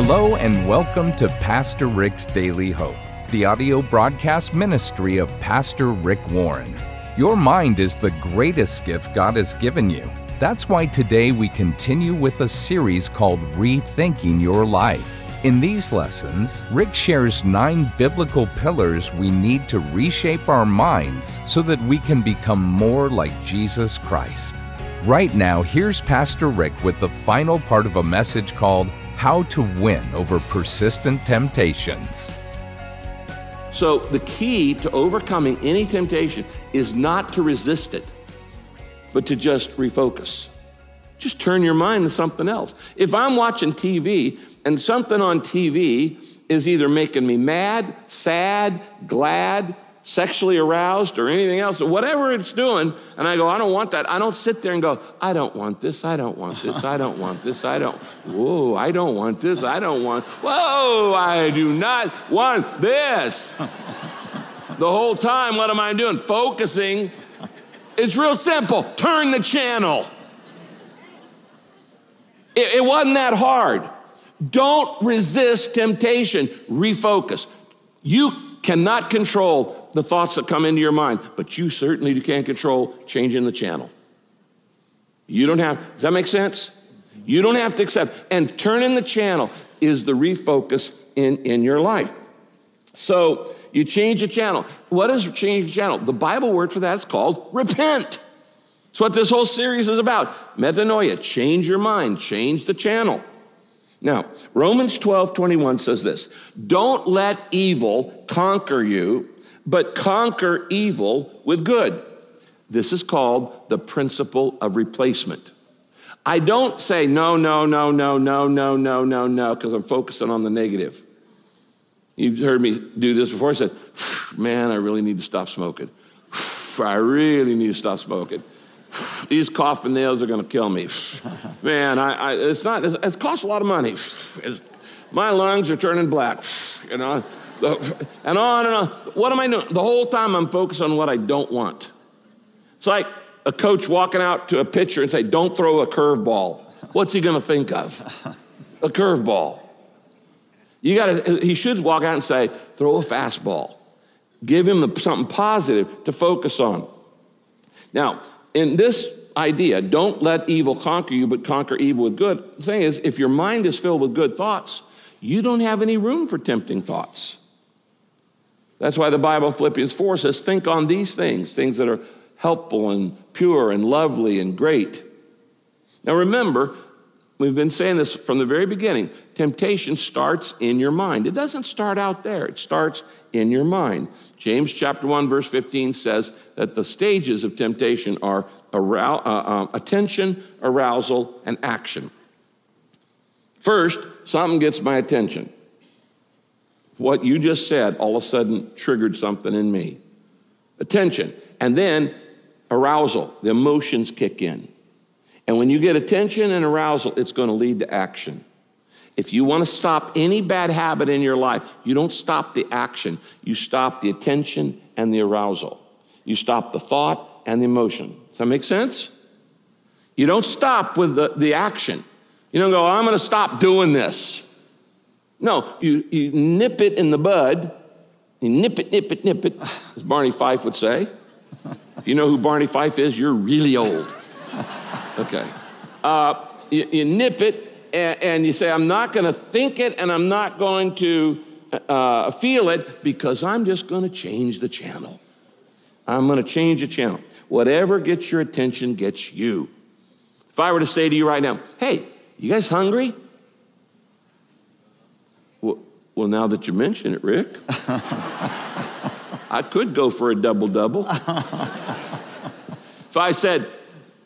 Hello, and welcome to Pastor Rick's Daily Hope, the audio broadcast ministry of Pastor Rick Warren. Your mind is the greatest gift God has given you. That's why today we continue with a series called Rethinking Your Life. In these lessons, Rick shares nine biblical pillars we need to reshape our minds so that we can become more like Jesus Christ. Right now, here's Pastor Rick with the final part of a message called How to Win Over Persistent Temptations. So, the key to overcoming any temptation is not to resist it, but to just refocus. Just turn your mind to something else. If I'm watching TV and something on TV is either making me mad, sad, glad, sexually aroused, or anything else, whatever it's doing, and I go, I don't want that. I don't sit there and go, I don't want this, I don't want this, I don't want this, I don't, whoa, I don't want this, I don't want, whoa, I do not want this. the whole time, what am I doing? Focusing. It's real simple. Turn the channel. It, it wasn't that hard. Don't resist temptation. Refocus. You cannot control the thoughts that come into your mind, but you certainly can't control changing the channel. You don't have, does that make sense? You don't have to accept. And turning the channel is the refocus in, in your life. So you change the channel. What is change the channel? The Bible word for that is called repent. It's what this whole series is about. Metanoia, change your mind, change the channel. Now, Romans 12, 21 says this Don't let evil conquer you, but conquer evil with good. This is called the principle of replacement. I don't say no, no, no, no, no, no, no, no, no, because I'm focusing on the negative. You've heard me do this before. I said, man, I really need to stop smoking. I really need to stop smoking. These coffin nails are going to kill me. Man, I, I, it's not, it's, it costs a lot of money. It's, my lungs are turning black, you know, and on and on. What am I doing? The whole time I'm focused on what I don't want. It's like a coach walking out to a pitcher and say, don't throw a curveball. What's he going to think of? A curveball. You got to, he should walk out and say, throw a fastball. Give him something positive to focus on. Now, in this idea, don't let evil conquer you, but conquer evil with good. The thing is, if your mind is filled with good thoughts, you don't have any room for tempting thoughts. That's why the Bible, Philippians 4 says, think on these things, things that are helpful and pure and lovely and great. Now remember, we've been saying this from the very beginning temptation starts in your mind. It doesn't start out there, it starts in your mind. James chapter 1 verse 15 says that the stages of temptation are arou- uh, uh, attention, arousal, and action. First, something gets my attention. What you just said all of a sudden triggered something in me. Attention. And then arousal, the emotions kick in. And when you get attention and arousal, it's going to lead to action. If you want to stop any bad habit in your life, you don't stop the action, you stop the attention and the arousal. You stop the thought and the emotion. Does that make sense? You don't stop with the, the action. You don't go, I'm going to stop doing this. No, you, you nip it in the bud. You nip it, nip it, nip it, as Barney Fife would say. If you know who Barney Fife is, you're really old. Okay. Uh, you, you nip it and, and you say, I'm not going to think it and I'm not going to uh, feel it because I'm just going to change the channel. I'm going to change the channel. Whatever gets your attention gets you. If I were to say to you right now, hey, you guys hungry? Well, now that you mention it, Rick, I could go for a double double. if I said,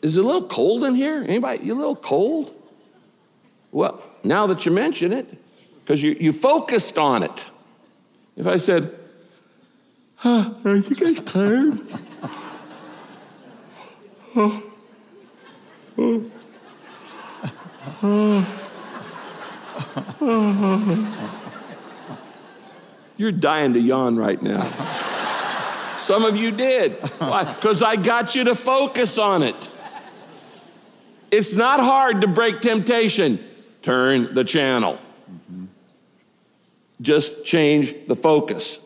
is it a little cold in here? Anybody, you a little cold? Well, now that you mention it, because you, you focused on it. If I said, oh, are you guys tired? Oh, oh, oh, You're dying to yawn right now. Some of you did. Why? Because I got you to focus on it. It's not hard to break temptation turn the channel. Mm-hmm. Just change the focus.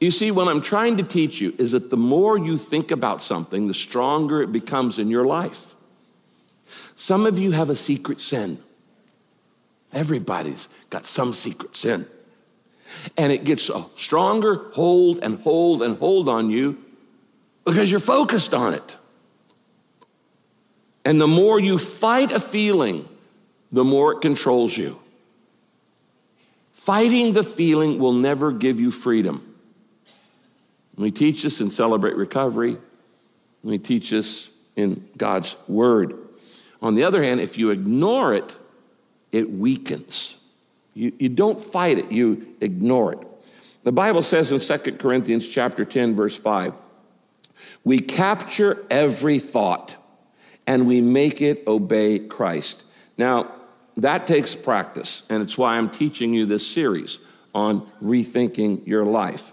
You see, what I'm trying to teach you is that the more you think about something, the stronger it becomes in your life. Some of you have a secret sin. Everybody's got some secret sin. And it gets a stronger hold and hold and hold on you because you're focused on it. And the more you fight a feeling, the more it controls you. Fighting the feeling will never give you freedom. We teach this in Celebrate Recovery. We teach this in God's Word. On the other hand, if you ignore it, it weakens. You, you don't fight it, you ignore it. The Bible says in 2 Corinthians chapter 10, verse 5, we capture every thought and we make it obey Christ. Now, that takes practice, and it's why I'm teaching you this series on rethinking your life.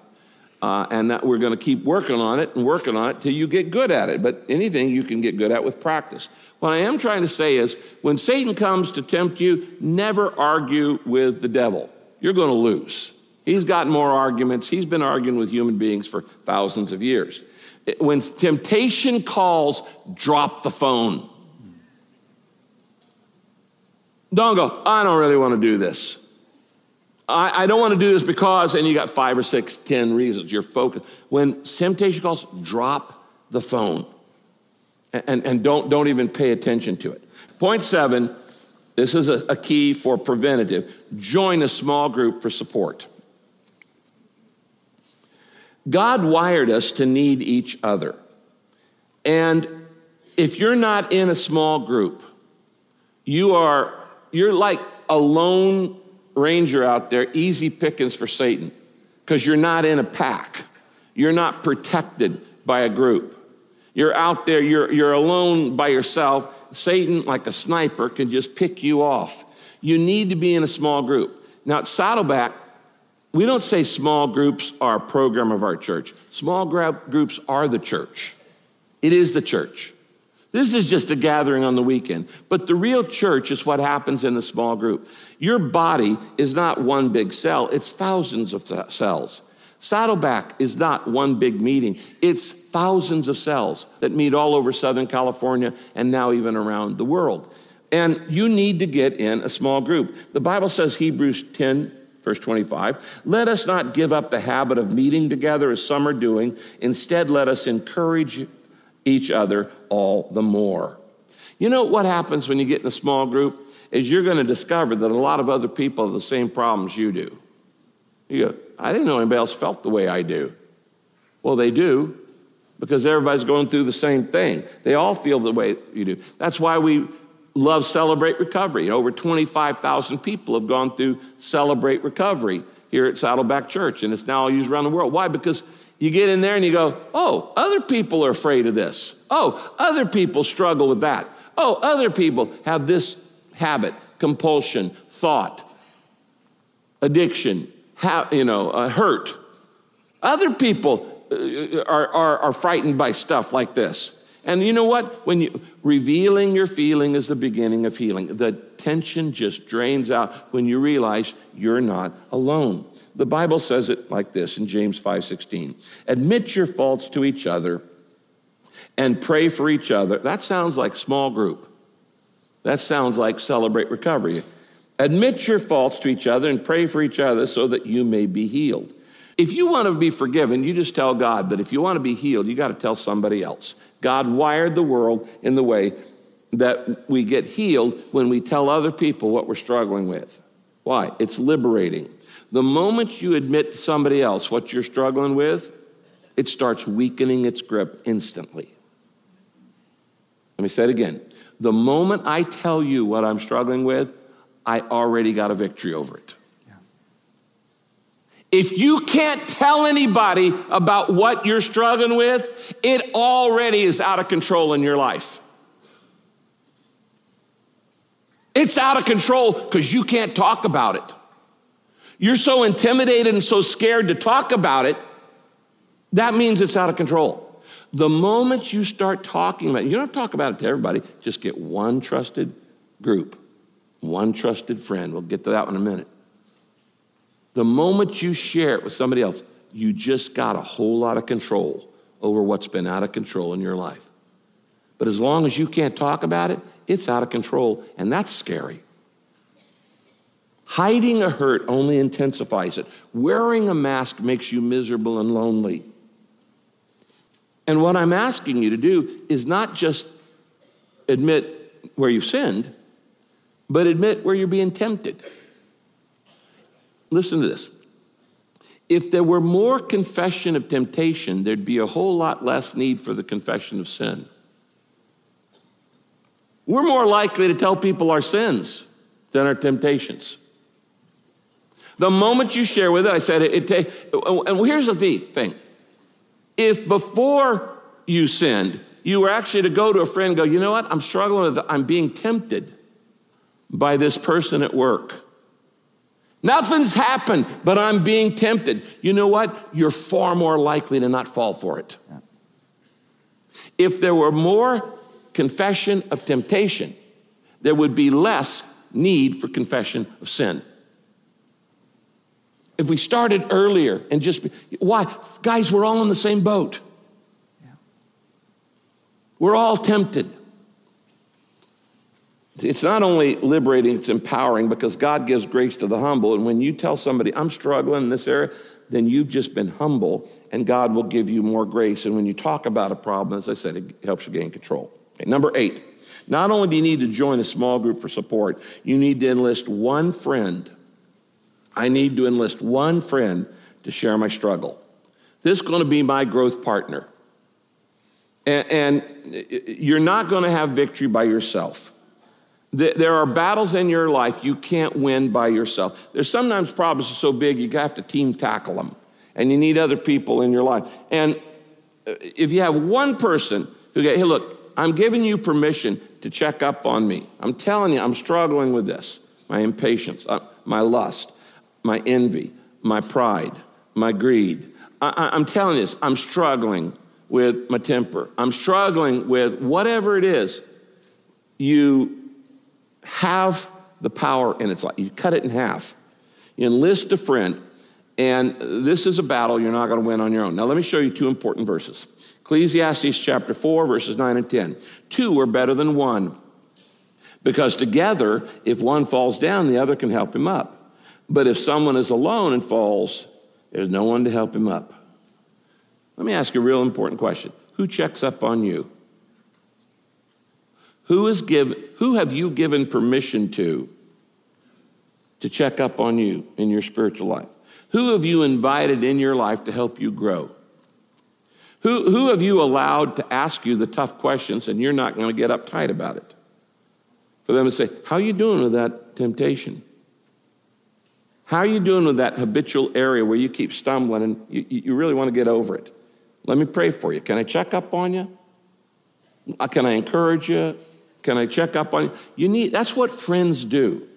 Uh, and that we're going to keep working on it and working on it till you get good at it. But anything you can get good at with practice. What I am trying to say is when Satan comes to tempt you, never argue with the devil. You're going to lose. He's got more arguments. He's been arguing with human beings for thousands of years. When temptation calls, drop the phone. Don't go, I don't really want to do this. I, I don't want to do this because, and you got five or six, ten reasons. You're focused. When temptation calls, drop the phone and, and don't, don't even pay attention to it. Point seven this is a, a key for preventative join a small group for support. God wired us to need each other. And if you're not in a small group, you are you're like a lone ranger out there, easy pickings for Satan, because you're not in a pack. You're not protected by a group. You're out there, you're, you're alone by yourself. Satan, like a sniper, can just pick you off. You need to be in a small group. Now, at Saddleback, we don't say small groups are a program of our church. Small groups are the church. It is the church. This is just a gathering on the weekend. But the real church is what happens in the small group. Your body is not one big cell, it's thousands of cells. Saddleback is not one big meeting, it's thousands of cells that meet all over Southern California and now even around the world. And you need to get in a small group. The Bible says, Hebrews 10, verse 25, let us not give up the habit of meeting together as some are doing. Instead, let us encourage each other all the more. You know what happens when you get in a small group? Is you're going to discover that a lot of other people have the same problems you do. You go, I didn't know anybody else felt the way I do. Well, they do because everybody's going through the same thing. They all feel the way you do. That's why we love Celebrate Recovery. Over 25,000 people have gone through Celebrate Recovery here at Saddleback Church, and it's now used around the world. Why? Because you get in there and you go, oh, other people are afraid of this. Oh, other people struggle with that. Oh, other people have this habit, compulsion, thought, addiction, ha- you know, uh, hurt. Other people uh, are, are, are frightened by stuff like this. And you know what? When you revealing your feeling is the beginning of healing. The tension just drains out when you realize you're not alone. The Bible says it like this in James 5:16. Admit your faults to each other and pray for each other. That sounds like small group. That sounds like celebrate recovery. Admit your faults to each other and pray for each other so that you may be healed. If you want to be forgiven, you just tell God, but if you want to be healed, you got to tell somebody else. God wired the world in the way that we get healed when we tell other people what we're struggling with. Why? It's liberating. The moment you admit to somebody else what you're struggling with, it starts weakening its grip instantly. Let me say it again. The moment I tell you what I'm struggling with, I already got a victory over it. If you can't tell anybody about what you're struggling with, it already is out of control in your life. It's out of control because you can't talk about it. You're so intimidated and so scared to talk about it, that means it's out of control. The moment you start talking about it, you don't talk about it to everybody, just get one trusted group, one trusted friend. We'll get to that one in a minute. The moment you share it with somebody else, you just got a whole lot of control over what's been out of control in your life. But as long as you can't talk about it, it's out of control, and that's scary. Hiding a hurt only intensifies it. Wearing a mask makes you miserable and lonely. And what I'm asking you to do is not just admit where you've sinned, but admit where you're being tempted. Listen to this. If there were more confession of temptation, there'd be a whole lot less need for the confession of sin. We're more likely to tell people our sins than our temptations. The moment you share with it, I said it, it and here's the thing. If before you sinned, you were actually to go to a friend and go, you know what, I'm struggling with, I'm being tempted by this person at work. Nothing's happened, but I'm being tempted. You know what? You're far more likely to not fall for it. Yeah. If there were more confession of temptation, there would be less need for confession of sin. If we started earlier and just, why? Guys, we're all in the same boat. Yeah. We're all tempted. It's not only liberating, it's empowering because God gives grace to the humble. And when you tell somebody, I'm struggling in this area, then you've just been humble and God will give you more grace. And when you talk about a problem, as I said, it helps you gain control. Okay, number eight, not only do you need to join a small group for support, you need to enlist one friend. I need to enlist one friend to share my struggle. This is going to be my growth partner. And, and you're not going to have victory by yourself. There are battles in your life you can't win by yourself. There's sometimes problems are so big you have to team tackle them, and you need other people in your life. And uh, if you have one person who go, hey, look, I'm giving you permission to check up on me. I'm telling you, I'm struggling with this my impatience, uh, my lust, my envy, my pride, my greed. I, am telling you this, I'm struggling with my temper. I'm struggling with whatever it is. You have the power in its life. You cut it in half. You enlist a friend, and this is a battle you're not going to win on your own. Now, let me show you two important verses Ecclesiastes chapter 4, verses 9 and 10. Two are better than one, because together, if one falls down, the other can help him up. But if someone is alone and falls, there's no one to help him up. Let me ask you a real important question Who checks up on you? Who, is give, who have you given permission to to check up on you in your spiritual life? Who have you invited in your life to help you grow? Who, who have you allowed to ask you the tough questions and you're not going to get uptight about it? For them to say, How are you doing with that temptation? How are you doing with that habitual area where you keep stumbling and you, you really want to get over it? Let me pray for you. Can I check up on you? Uh, can I encourage you? Can I check up on you? You need, that's what friends do.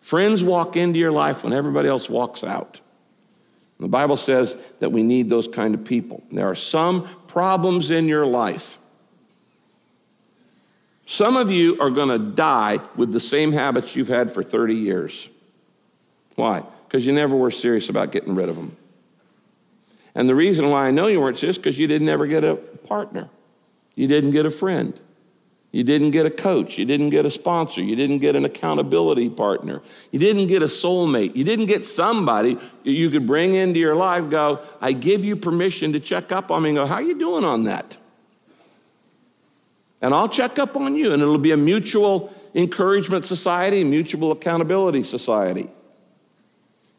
Friends walk into your life when everybody else walks out. The Bible says that we need those kind of people. There are some problems in your life. Some of you are going to die with the same habits you've had for 30 years. Why? Because you never were serious about getting rid of them. And the reason why I know you weren't serious is because you didn't ever get a partner. You didn't get a friend. You didn't get a coach. You didn't get a sponsor. You didn't get an accountability partner. You didn't get a soulmate. You didn't get somebody you could bring into your life, go, I give you permission to check up on me and go, How are you doing on that? And I'll check up on you. And it'll be a mutual encouragement society, mutual accountability society.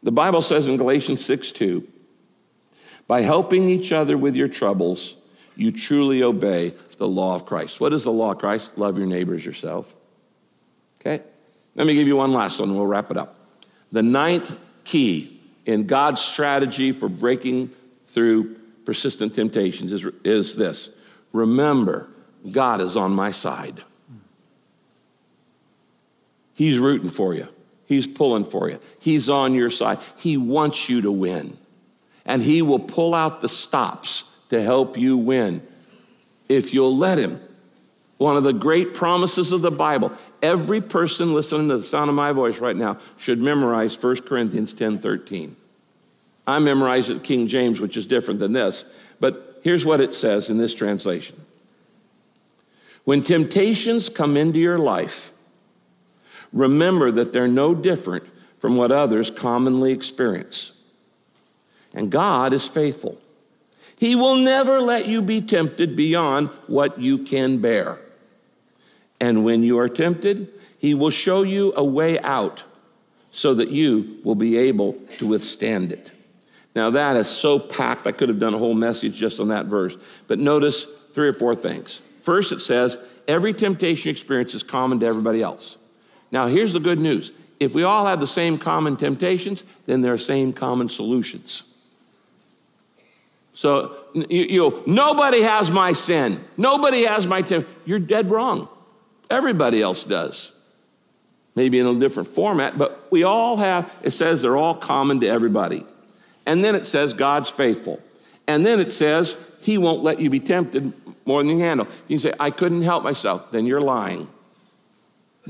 The Bible says in Galatians 6 2, by helping each other with your troubles, you truly obey the law of Christ. What is the law of Christ? Love your neighbors yourself. Okay? Let me give you one last one and we'll wrap it up. The ninth key in God's strategy for breaking through persistent temptations is, is this remember, God is on my side. He's rooting for you. He's pulling for you. He's on your side. He wants you to win. And He will pull out the stops to help you win if you'll let Him. One of the great promises of the Bible. Every person listening to the sound of my voice right now should memorize 1 Corinthians 10 13. I memorize it King James, which is different than this. But here's what it says in this translation When temptations come into your life, remember that they're no different from what others commonly experience. And God is faithful. He will never let you be tempted beyond what you can bear. And when you are tempted, He will show you a way out so that you will be able to withstand it. Now, that is so packed, I could have done a whole message just on that verse. But notice three or four things. First, it says, every temptation experience is common to everybody else. Now, here's the good news if we all have the same common temptations, then there are same common solutions. So, you, you nobody has my sin. Nobody has my temptation. You're dead wrong. Everybody else does. Maybe in a different format, but we all have, it says they're all common to everybody. And then it says God's faithful. And then it says he won't let you be tempted more than you handle. You say, I couldn't help myself. Then you're lying.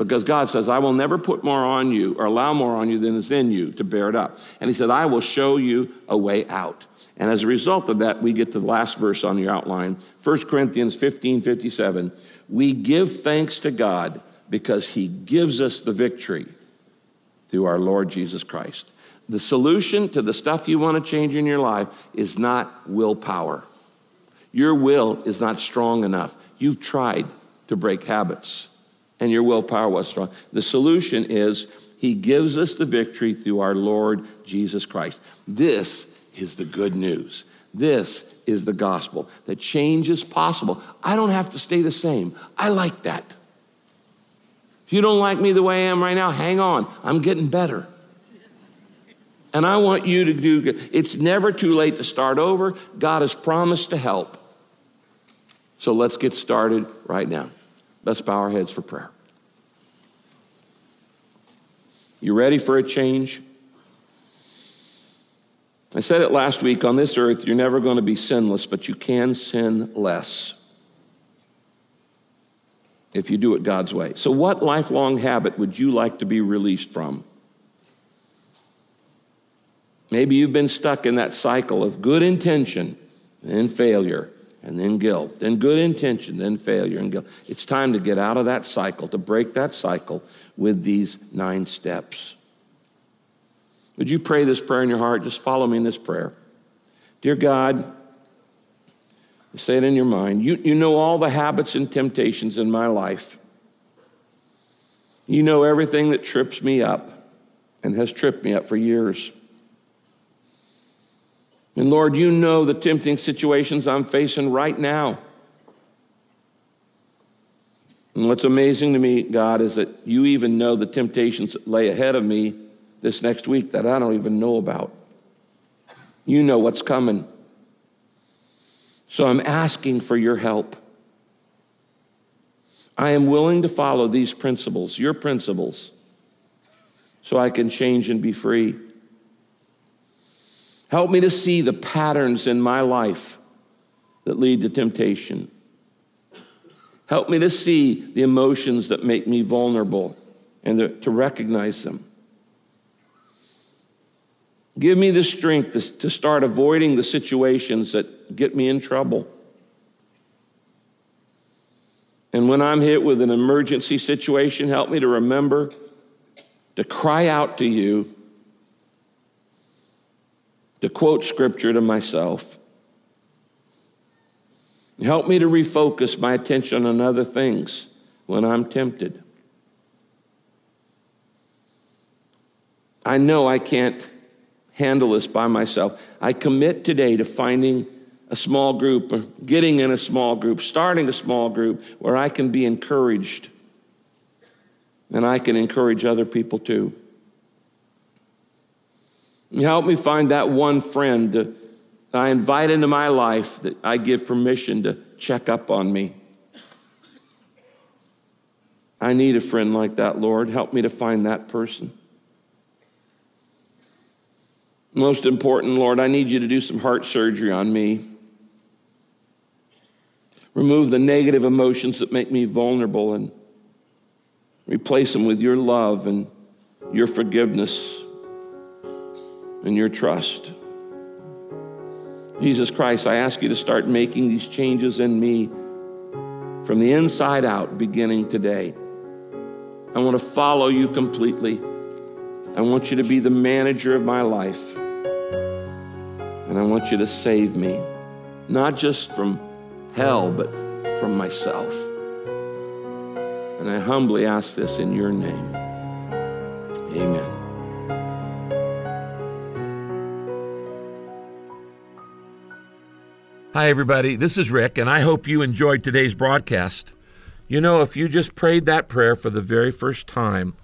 Because God says, I will never put more on you or allow more on you than is in you to bear it up. And He said, I will show you a way out. And as a result of that, we get to the last verse on your outline 1 Corinthians 15 57. We give thanks to God because He gives us the victory through our Lord Jesus Christ. The solution to the stuff you want to change in your life is not willpower. Your will is not strong enough. You've tried to break habits, and your willpower was strong. The solution is He gives us the victory through our Lord Jesus Christ. This is the good news. This is the gospel that change is possible. I don't have to stay the same. I like that. If you don't like me the way I am right now, hang on. I'm getting better. And I want you to do good. it's never too late to start over. God has promised to help. So let's get started right now. Let's bow our heads for prayer. You ready for a change? I said it last week on this earth, you're never going to be sinless, but you can sin less if you do it God's way. So, what lifelong habit would you like to be released from? Maybe you've been stuck in that cycle of good intention and failure and then guilt, then good intention, then failure and guilt. It's time to get out of that cycle, to break that cycle with these nine steps. Would you pray this prayer in your heart? Just follow me in this prayer. Dear God, say it in your mind. You, you know all the habits and temptations in my life. You know everything that trips me up and has tripped me up for years. And Lord, you know the tempting situations I'm facing right now. And what's amazing to me, God, is that you even know the temptations that lay ahead of me this next week that I don't even know about. You know what's coming. So I'm asking for your help. I am willing to follow these principles, your principles, so I can change and be free. Help me to see the patterns in my life that lead to temptation. Help me to see the emotions that make me vulnerable and to, recognize them. Give me the strength to start avoiding the situations that get me in trouble. And when I'm hit with an emergency situation, help me to remember to cry out to you to quote scripture to myself. Help me to refocus my attention on other things when I'm tempted. I know I can't handle this by myself. I commit today to finding a small group, getting in a small group, starting a small group where I can be encouraged and I can encourage other people too. Help me find that one friend that I invite into my life that I give permission to check up on me. I need a friend like that, Lord. Help me to find that person. Most important, Lord, I need you to do some heart surgery on me. Remove the negative emotions that make me vulnerable and replace them with your love and your forgiveness and your trust. Jesus Christ, I ask you to start making these changes in me from the inside out beginning today. I want to follow you completely. I want you to be the manager of my life. And I want you to save me, not just from hell, but from myself. And I humbly ask this in your name. Amen. Hi, everybody. This is Rick, and I hope you enjoyed today's broadcast. You know, if you just prayed that prayer for the very first time,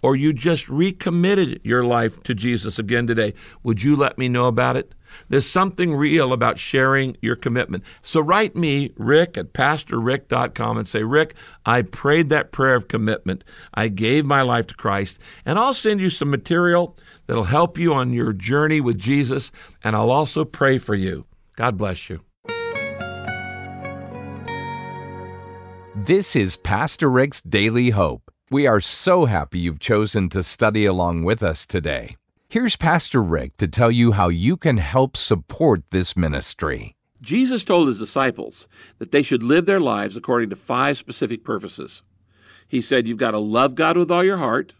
or you just recommitted your life to Jesus again today, would you let me know about it? There's something real about sharing your commitment. So write me, Rick at PastorRick.com, and say, Rick, I prayed that prayer of commitment. I gave my life to Christ, and I'll send you some material that'll help you on your journey with Jesus, and I'll also pray for you. God bless you. This is Pastor Rick's Daily Hope. We are so happy you've chosen to study along with us today. Here's Pastor Rick to tell you how you can help support this ministry. Jesus told his disciples that they should live their lives according to five specific purposes. He said, You've got to love God with all your heart,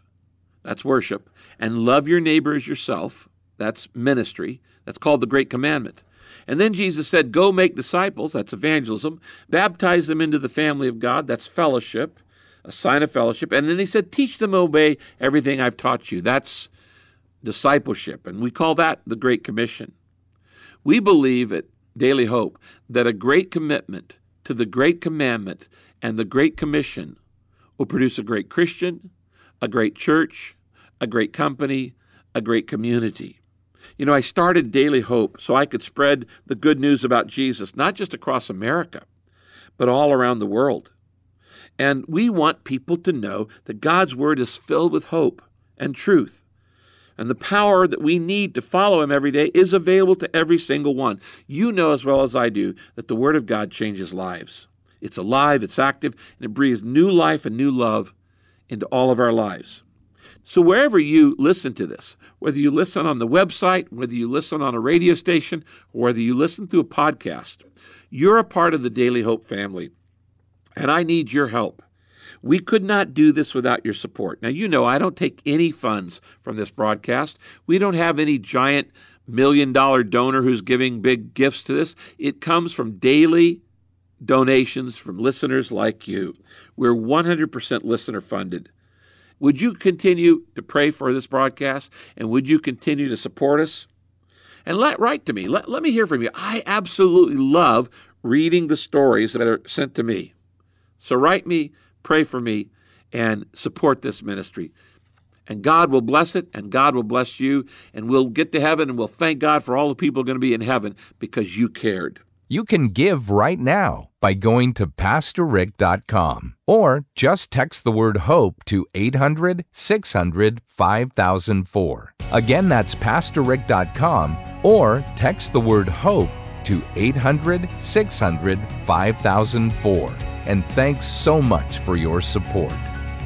that's worship, and love your neighbor as yourself, that's ministry, that's called the Great Commandment. And then Jesus said, Go make disciples, that's evangelism, baptize them into the family of God, that's fellowship, a sign of fellowship. And then he said, Teach them obey everything I've taught you. That's discipleship. And we call that the Great Commission. We believe at Daily Hope that a great commitment to the Great Commandment and the Great Commission will produce a great Christian, a great church, a great company, a great community. You know, I started Daily Hope so I could spread the good news about Jesus, not just across America, but all around the world. And we want people to know that God's Word is filled with hope and truth. And the power that we need to follow Him every day is available to every single one. You know as well as I do that the Word of God changes lives. It's alive, it's active, and it breathes new life and new love into all of our lives. So, wherever you listen to this, whether you listen on the website, whether you listen on a radio station, or whether you listen through a podcast, you're a part of the Daily Hope family. And I need your help. We could not do this without your support. Now, you know, I don't take any funds from this broadcast. We don't have any giant million dollar donor who's giving big gifts to this. It comes from daily donations from listeners like you. We're 100% listener funded. Would you continue to pray for this broadcast? And would you continue to support us? And let write to me. Let, let me hear from you. I absolutely love reading the stories that are sent to me. So write me, pray for me, and support this ministry. And God will bless it, and God will bless you, and we'll get to heaven, and we'll thank God for all the people going to be in heaven because you cared. You can give right now by going to PastorRick.com or just text the word HOPE to 800 600 5004. Again, that's PastorRick.com or text the word HOPE to 800 600 5004. And thanks so much for your support.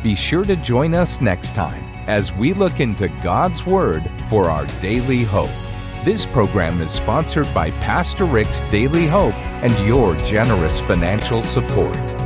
Be sure to join us next time as we look into God's Word for our daily hope. This program is sponsored by Pastor Rick's Daily Hope and your generous financial support.